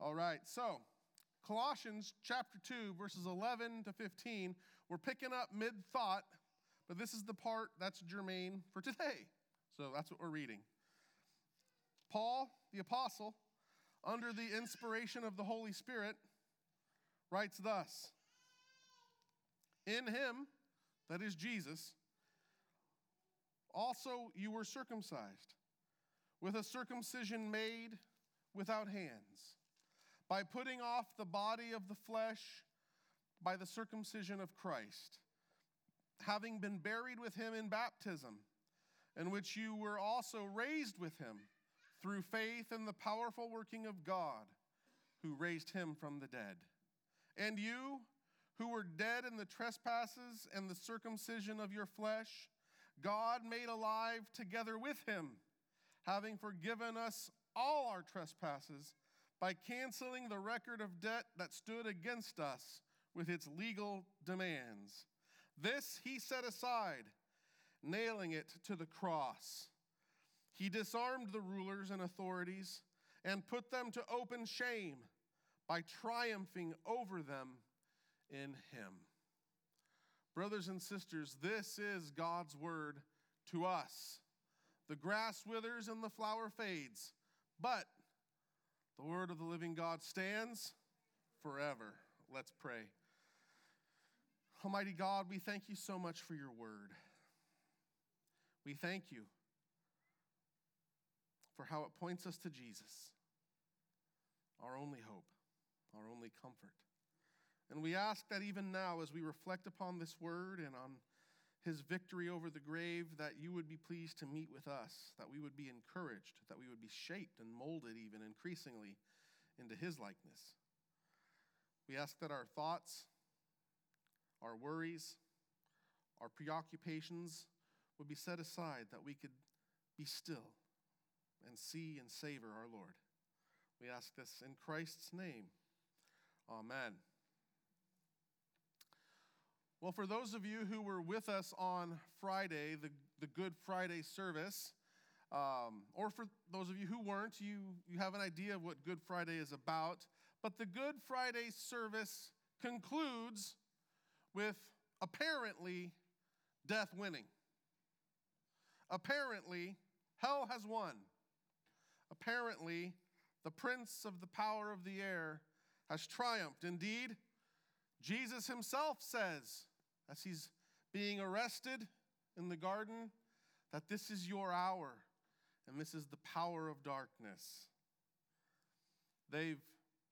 All right, so Colossians chapter 2, verses 11 to 15, we're picking up mid thought, but this is the part that's germane for today. So that's what we're reading. Paul, the apostle, under the inspiration of the Holy Spirit, writes thus In him, that is Jesus, also you were circumcised, with a circumcision made without hands, by putting off the body of the flesh by the circumcision of Christ, having been buried with him in baptism, in which you were also raised with him through faith in the powerful working of God who raised him from the dead. And you, who were dead in the trespasses and the circumcision of your flesh, God made alive together with him, having forgiven us all our trespasses by canceling the record of debt that stood against us with its legal demands. This he set aside, nailing it to the cross. He disarmed the rulers and authorities and put them to open shame by triumphing over them in him. Brothers and sisters, this is God's word to us. The grass withers and the flower fades, but the word of the living God stands forever. Let's pray. Almighty God, we thank you so much for your word. We thank you for how it points us to Jesus, our only hope, our only comfort. And we ask that even now, as we reflect upon this word and on his victory over the grave, that you would be pleased to meet with us, that we would be encouraged, that we would be shaped and molded even increasingly into his likeness. We ask that our thoughts, our worries, our preoccupations would be set aside, that we could be still and see and savor our Lord. We ask this in Christ's name. Amen. Well, for those of you who were with us on Friday, the, the Good Friday service, um, or for those of you who weren't, you, you have an idea of what Good Friday is about. But the Good Friday service concludes with apparently death winning. Apparently, hell has won. Apparently, the prince of the power of the air has triumphed. Indeed, Jesus himself says, as he's being arrested in the garden, that this is your hour and this is the power of darkness. They've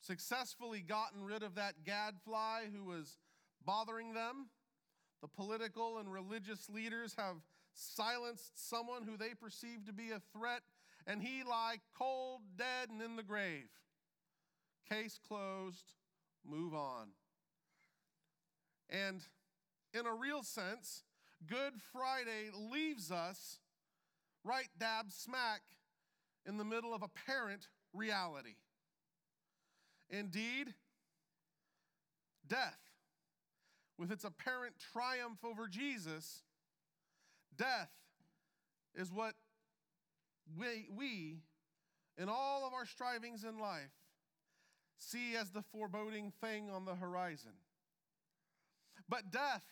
successfully gotten rid of that gadfly who was bothering them. The political and religious leaders have silenced someone who they perceive to be a threat, and he lie cold, dead, and in the grave. Case closed, move on. And in a real sense, Good Friday leaves us right dab smack in the middle of apparent reality. Indeed, death, with its apparent triumph over Jesus, death is what we, we, in all of our strivings in life, see as the foreboding thing on the horizon. But death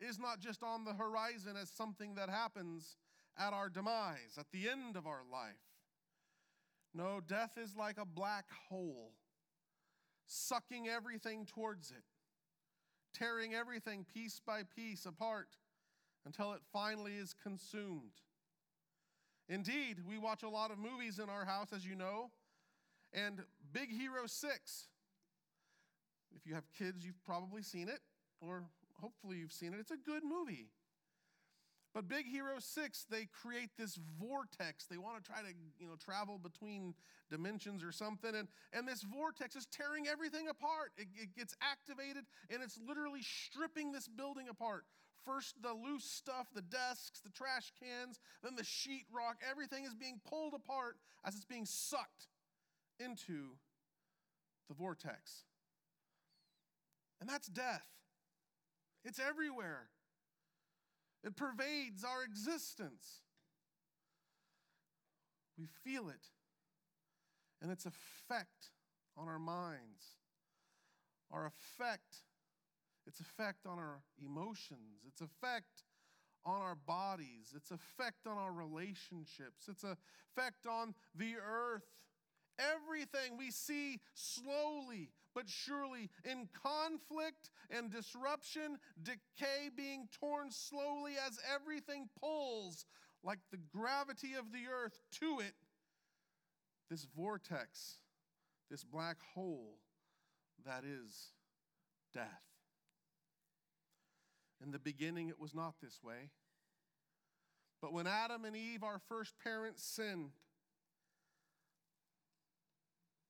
is not just on the horizon as something that happens at our demise, at the end of our life. No, death is like a black hole, sucking everything towards it, tearing everything piece by piece apart until it finally is consumed. Indeed, we watch a lot of movies in our house, as you know, and Big Hero 6. If you have kids, you've probably seen it, or hopefully you've seen it. It's a good movie. But Big Hero 6, they create this vortex. They want to try to, you know, travel between dimensions or something. And, and this vortex is tearing everything apart. It, it gets activated and it's literally stripping this building apart. First, the loose stuff, the desks, the trash cans, then the sheetrock. Everything is being pulled apart as it's being sucked into the vortex. And that's death. It's everywhere, it pervades our existence. We feel it and its effect on our minds, our effect, its effect on our emotions, its effect on our bodies, its effect on our relationships, its effect on the earth. Everything we see slowly but surely in conflict and disruption, decay being torn slowly as everything pulls like the gravity of the earth to it. This vortex, this black hole that is death. In the beginning, it was not this way. But when Adam and Eve, our first parents, sinned,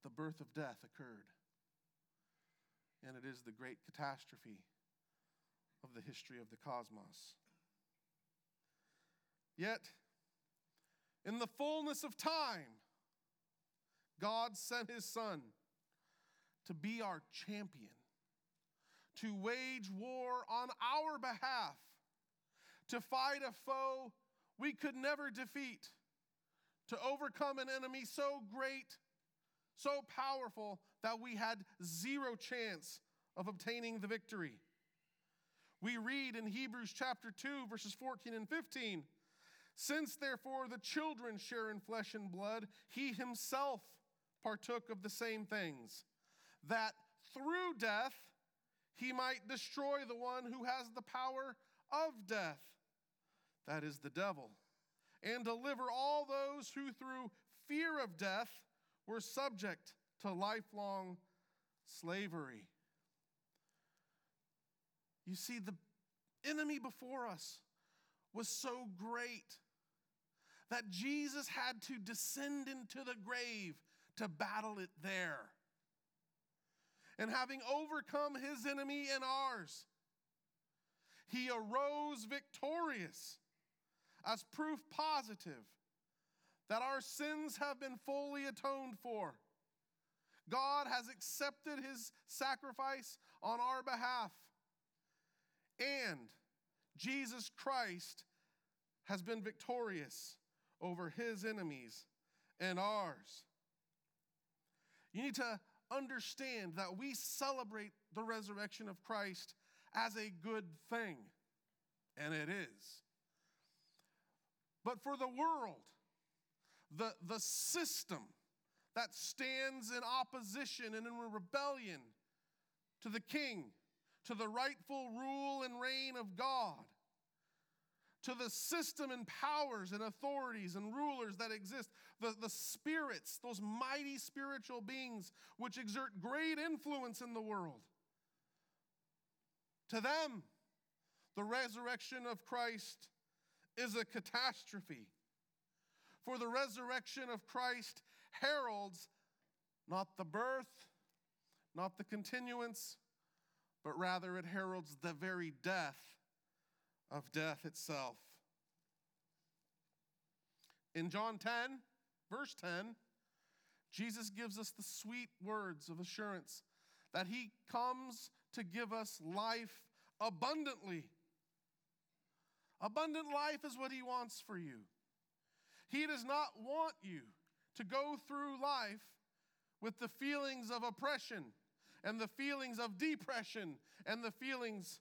the birth of death occurred. And it is the great catastrophe of the history of the cosmos. Yet, in the fullness of time, God sent his Son to be our champion to wage war on our behalf, to fight a foe we could never defeat, to overcome an enemy so great, so powerful that we had zero chance of obtaining the victory. We read in Hebrews chapter 2, verses 14 and 15 Since therefore the children share in flesh and blood, he himself partook of the same things, that through death he might destroy the one who has the power of death, that is the devil, and deliver all those who through fear of death were subject to lifelong slavery. You see, the enemy before us was so great that Jesus had to descend into the grave to battle it there and having overcome his enemy and ours, he arose victorious as proof positive that our sins have been fully atoned for. God has accepted his sacrifice on our behalf. And Jesus Christ has been victorious over his enemies and ours. You need to understand that we celebrate the resurrection of Christ as a good thing, and it is. But for the world, the, the system that stands in opposition and in rebellion to the king, to the rightful rule and reign of God, to the system and powers and authorities and rulers that exist, the, the spirits, those mighty spiritual beings which exert great influence in the world. To them, the resurrection of Christ is a catastrophe. For the resurrection of Christ heralds not the birth, not the continuance, but rather it heralds the very death of death itself. In John 10, verse 10, Jesus gives us the sweet words of assurance that he comes to give us life abundantly. Abundant life is what he wants for you. He does not want you to go through life with the feelings of oppression and the feelings of depression and the feelings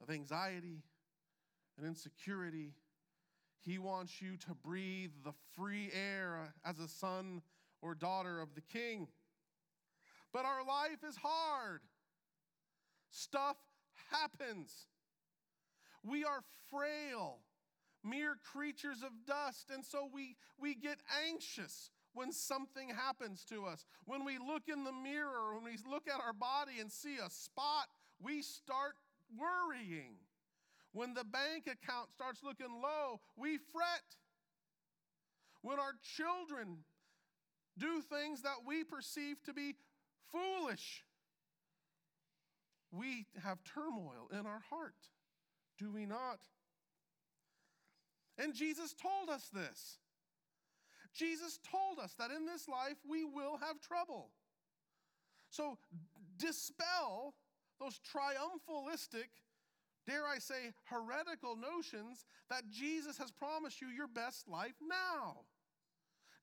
of anxiety and insecurity. He wants you to breathe the free air as a son or daughter of the king. But our life is hard. Stuff happens. We are frail, mere creatures of dust, and so we, we get anxious when something happens to us. When we look in the mirror, when we look at our body and see a spot, we start worrying. When the bank account starts looking low, we fret. When our children do things that we perceive to be foolish, we have turmoil in our heart, do we not? And Jesus told us this. Jesus told us that in this life we will have trouble. So dispel those triumphalistic dare I say, heretical notions that Jesus has promised you your best life now.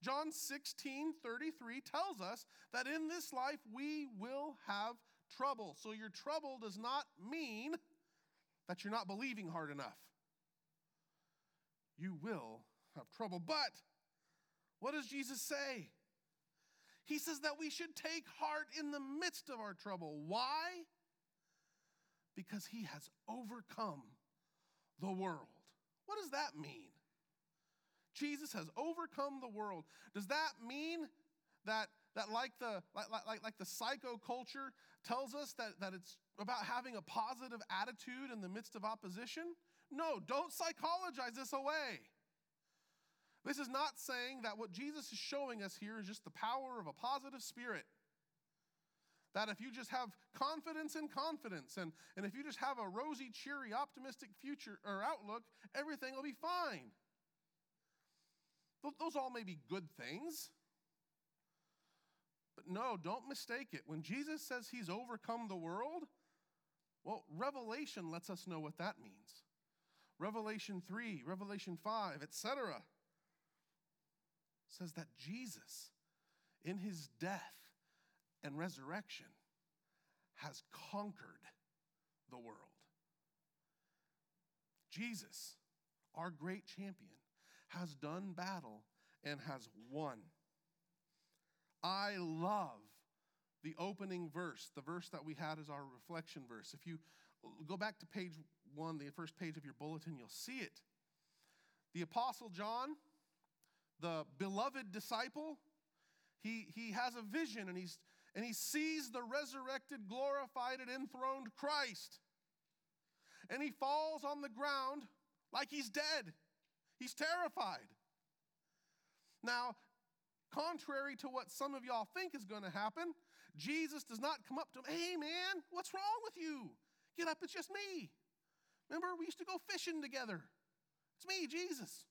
John 16 33 tells us that in this life we will have trouble. So your trouble does not mean that you're not believing hard enough. You will have trouble. But what does Jesus say? He says that we should take heart in the midst of our trouble. Why? Because he has overcome the world. What does that mean? Jesus has overcome the world. Does that mean that, that like, the, like, like, like the psycho culture tells us that, that it's about having a positive attitude in the midst of opposition? No, don't psychologize this away. This is not saying that what Jesus is showing us here is just the power of a positive spirit. That if you just have confidence in confidence, and, and if you just have a rosy, cheery, optimistic future or outlook, everything will be fine. Those all may be good things. But no, don't mistake it. When Jesus says he's overcome the world, well, Revelation lets us know what that means. Revelation 3, Revelation 5, etc says that Jesus, in his death and resurrection, has conquered the world. Jesus, our great champion, has done battle and has won. I love the opening verse, the verse that we had as our reflection verse. If you go back to page one, the first page of your bulletin, you'll see it. The Apostle John the beloved disciple, he, he has a vision and, he's, and he sees the resurrected, glorified, and enthroned Christ. And he falls on the ground like he's dead. He's terrified. Now, contrary to what some of y'all think is going to happen, Jesus does not come up to him, hey man, what's wrong with you? Get up, it's just me. Remember, we used to go fishing together. It's me, Jesus.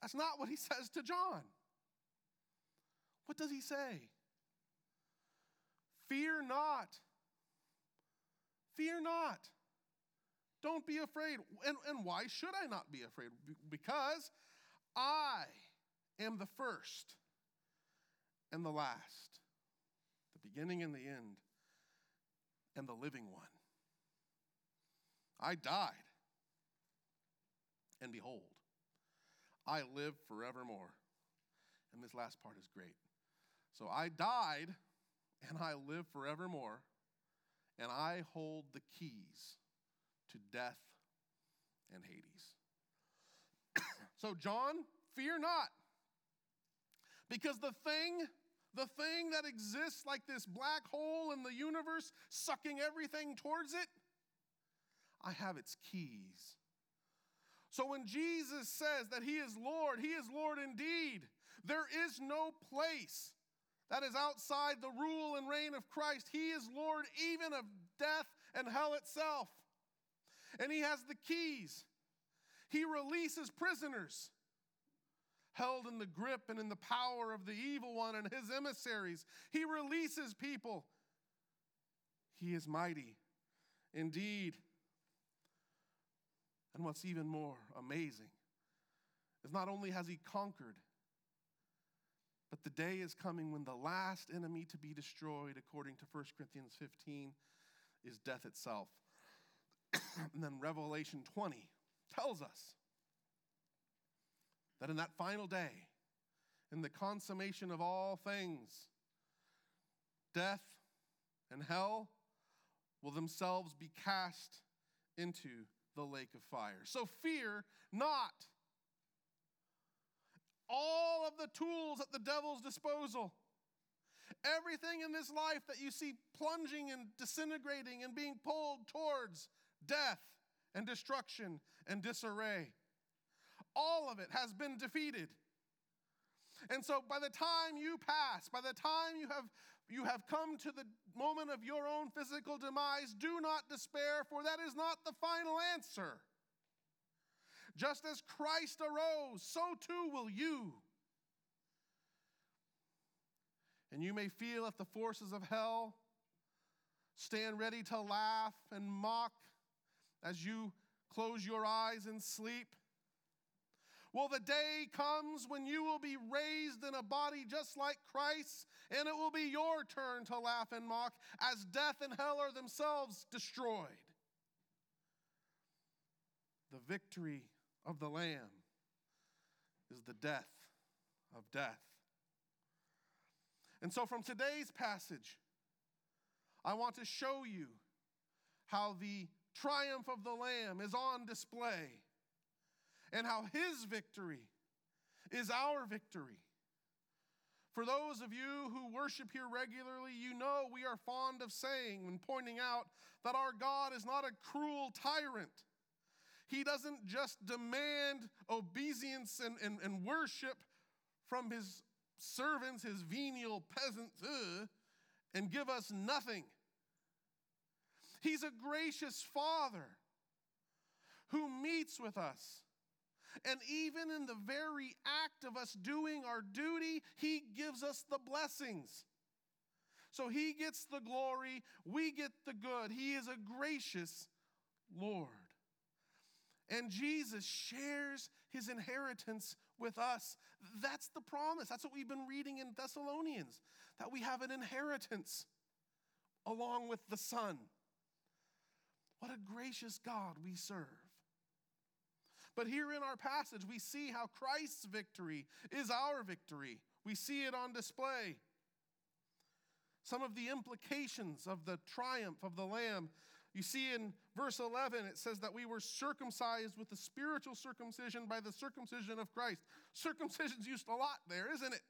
That's not what he says to John. What does he say? Fear not. Fear not. Don't be afraid. And, and why should I not be afraid? Because I am the first and the last, the beginning and the end, and the living one. I died, and behold, I live forevermore. And this last part is great. So I died and I live forevermore, and I hold the keys to death and Hades. so, John, fear not. Because the thing, the thing that exists like this black hole in the universe, sucking everything towards it, I have its keys so when Jesus says that he is Lord, he is Lord indeed. There is no place that is outside the rule and reign of Christ. He is Lord even of death and hell itself. And he has the keys. He releases prisoners held in the grip and in the power of the evil one and his emissaries. He releases people. He is mighty indeed. And what's even more amazing is not only has he conquered, but the day is coming when the last enemy to be destroyed, according to 1 Corinthians 15, is death itself. and then Revelation 20 tells us that in that final day, in the consummation of all things, death and hell will themselves be cast into the lake of fire. So fear not. All of the tools at the devil's disposal. Everything in this life that you see plunging and disintegrating and being pulled towards death and destruction and disarray. All of it has been defeated. And so by the time you pass, by the time you have you have come to the moment of your own physical demise, do not despair, for that is not the final answer. Just as Christ arose, so too will you. And you may feel if the forces of hell stand ready to laugh and mock as you close your eyes and sleep. Well, the day comes when you will be raised in a body just like Christ, and it will be your turn to laugh and mock as death and hell are themselves destroyed. The victory of the Lamb is the death of death. And so, from today's passage, I want to show you how the triumph of the Lamb is on display and how his victory is our victory. For those of you who worship here regularly, you know we are fond of saying and pointing out that our God is not a cruel tyrant. He doesn't just demand obedience and, and, and worship from his servants, his venial peasants, uh, and give us nothing. He's a gracious Father who meets with us. And even in the very act of us doing our duty, He gives us the blessings. So He gets the glory, we get the good. He is a gracious Lord. And Jesus shares His inheritance with us. That's the promise. That's what we've been reading in Thessalonians, that we have an inheritance along with the Son. What a gracious God we serve. But here in our passage, we see how Christ's victory is our victory. We see it on display. Some of the implications of the triumph of the Lamb. You see in verse 11, it says that we were circumcised with the spiritual circumcision by the circumcision of Christ. Circumcision's used a lot there, isn't it?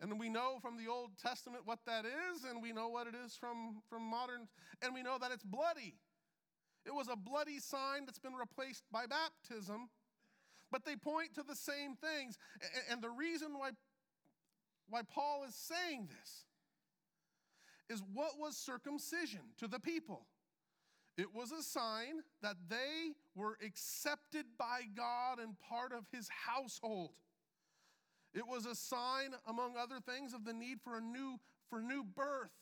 And we know from the Old Testament what that is, and we know what it is from, from modern, and we know that it's bloody. It was a bloody sign that's been replaced by baptism, but they point to the same things. And the reason why, why Paul is saying this is what was circumcision to the people? It was a sign that they were accepted by God and part of his household. It was a sign, among other things, of the need for a new, for new birth.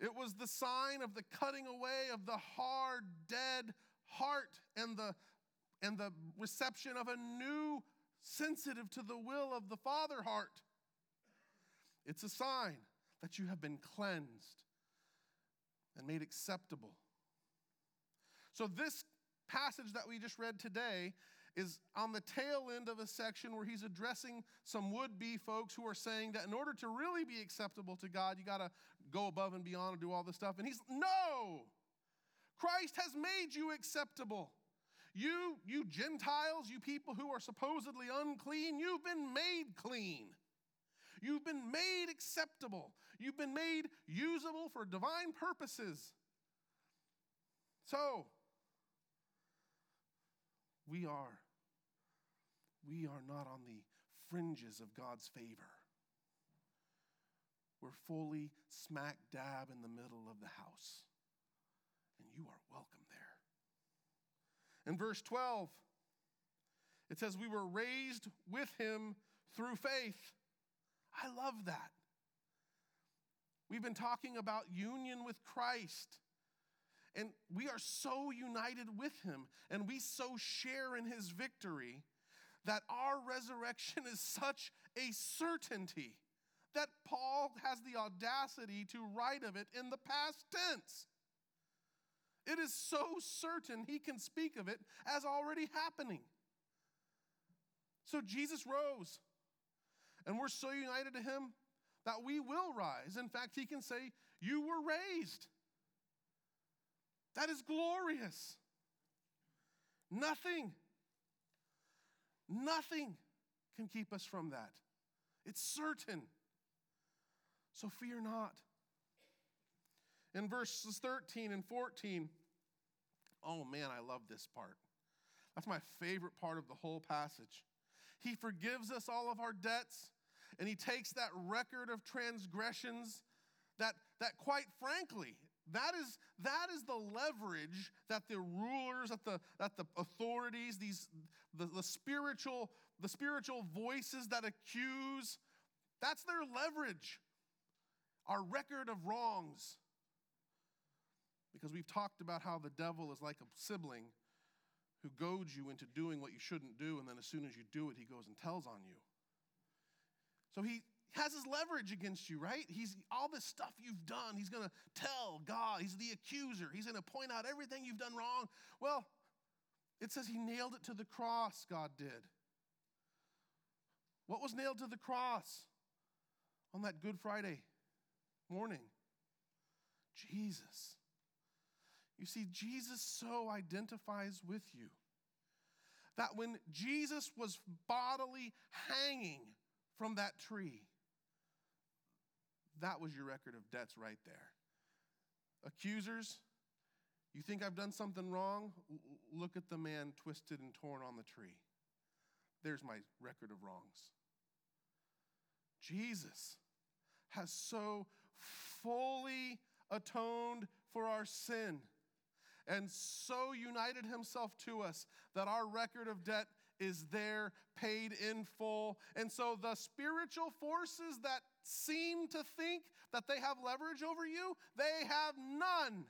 It was the sign of the cutting away of the hard, dead heart and the, and the reception of a new, sensitive to the will of the Father heart. It's a sign that you have been cleansed and made acceptable. So, this passage that we just read today is on the tail end of a section where he's addressing some would be folks who are saying that in order to really be acceptable to God, you got to go above and beyond and do all this stuff. And he's, no! Christ has made you acceptable. You, you Gentiles, you people who are supposedly unclean, you've been made clean. You've been made acceptable. You've been made usable for divine purposes. So, we are we are not on the fringes of God's favor. We're fully smack dab in the middle of the house. And you are welcome there. In verse 12, it says, We were raised with him through faith. I love that. We've been talking about union with Christ. And we are so united with him, and we so share in his victory that our resurrection is such a certainty that Paul has the audacity to write of it in the past tense. It is so certain he can speak of it as already happening. So Jesus rose, and we're so united to him that we will rise. In fact, he can say, You were raised. That is glorious. Nothing Nothing can keep us from that. It's certain. So fear not. In verses 13 and 14, oh man, I love this part. That's my favorite part of the whole passage. He forgives us all of our debts, and He takes that record of transgressions that, that quite frankly, that is, that is the leverage that the rulers, that the, that the authorities, these, the, the, spiritual, the spiritual voices that accuse, that's their leverage. Our record of wrongs. Because we've talked about how the devil is like a sibling who goads you into doing what you shouldn't do, and then as soon as you do it, he goes and tells on you. So he has his leverage against you, right? He's all this stuff you've done. He's to tell God. He's the accuser. He's to point out everything you've done wrong. Well, it says he nailed it to the cross, God did. What was nailed to the cross on that Good Friday morning? Jesus. You see, Jesus so identifies with you that when Jesus was bodily hanging from that tree, that was your record of debts right there. Accusers, you think I've done something wrong? Look at the man twisted and torn on the tree. There's my record of wrongs. Jesus has so fully atoned for our sin and so united himself to us that our record of debt is there, paid in full. And so the spiritual forces that seem to think that they have leverage over you, they have none.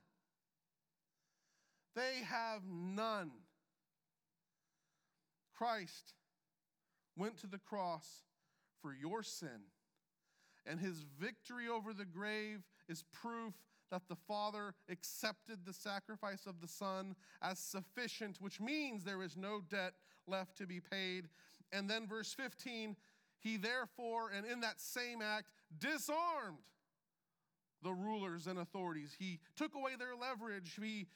They have none. Christ went to the cross for your sin, and his victory over the grave is proof that the Father accepted the sacrifice of the Son as sufficient, which means there is no debt left to be paid. And then, verse 15, he therefore, and in that same act, disarmed the rulers and authorities. He took away their leverage, he,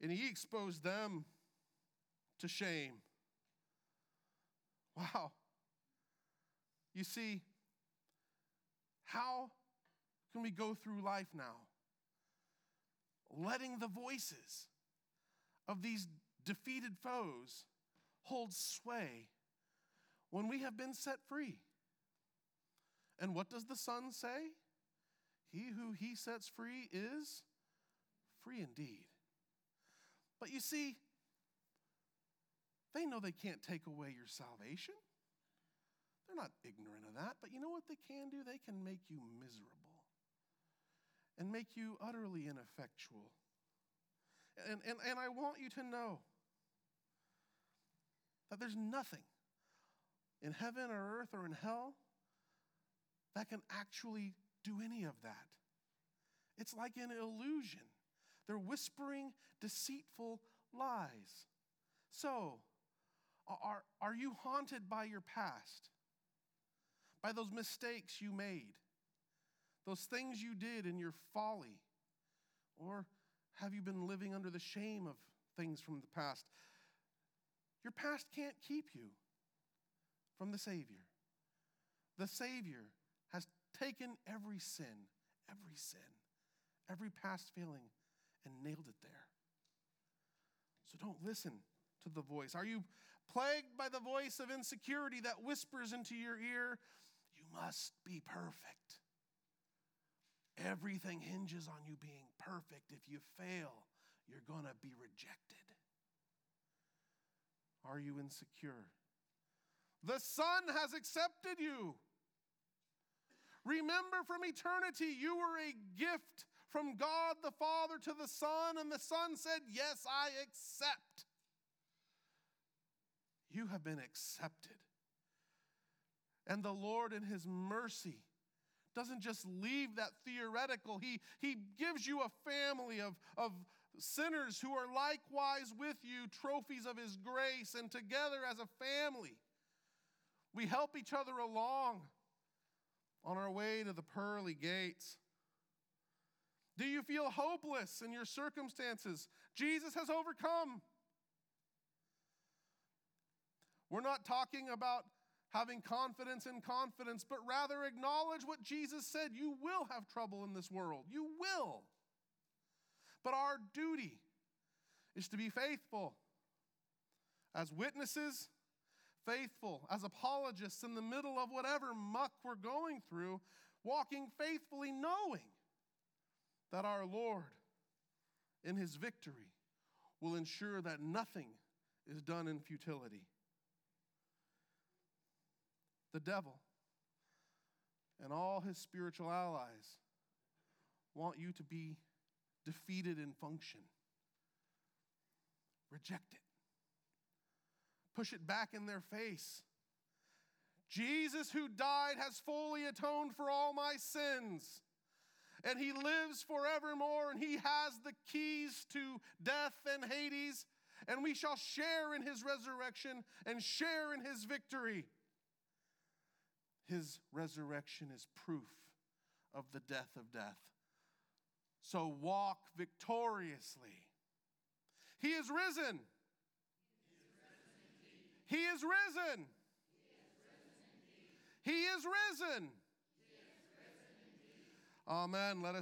and he exposed them to shame. Wow. You see, how can we go through life now? letting the voices of these defeated foes hold sway when we have been set free. And what does the Son say? He who he sets free is free indeed. But you see, they know they can't take away your salvation. They're not ignorant of that. But you know what they can do? They can make you miserable and make you utterly ineffectual. And, and, and I want you to know that there's nothing in heaven or earth or in hell that can actually do any of that. It's like an illusion. They're whispering deceitful lies. So, are, are you haunted by your past? By those mistakes you made? those things you did in your folly? Or have you been living under the shame of things from the past? Your past can't keep you from the Savior. The Savior has taken every sin, every sin, every past failing, and nailed it there. So don't listen to the voice. Are you plagued by the voice of insecurity that whispers into your ear, must be perfect? Everything hinges on you being perfect. If you fail, you're going to be rejected. Are you insecure? The Son has accepted you. Remember from eternity, you were a gift from God the Father to the Son, and the Son said, Yes, I accept. You have been accepted. And the Lord, in His mercy, doesn't just leave that theoretical. He, he gives you a family of, of sinners who are likewise with you, trophies of His grace, and together as a family, we help each other along on our way to the pearly gates. Do you feel hopeless in your circumstances? Jesus has overcome. We're not talking about having confidence in confidence, but rather acknowledge what Jesus said. You will have trouble in this world. You will. But our duty is to be faithful as witnesses, faithful as apologists in the middle of whatever muck we're going through, walking faithfully, knowing that our Lord, in his victory, will ensure that nothing is done in futility the devil and all his spiritual allies want you to be defeated in function. Reject it. push it back in their face. Jesus, who died, has fully atoned for all my sins. And he lives forevermore, and he has the keys to death and Hades, and we shall share in his resurrection and share in his victory. His resurrection is proof of the death of death. So walk victoriously. He is risen. He is risen. He is risen. Amen. Let us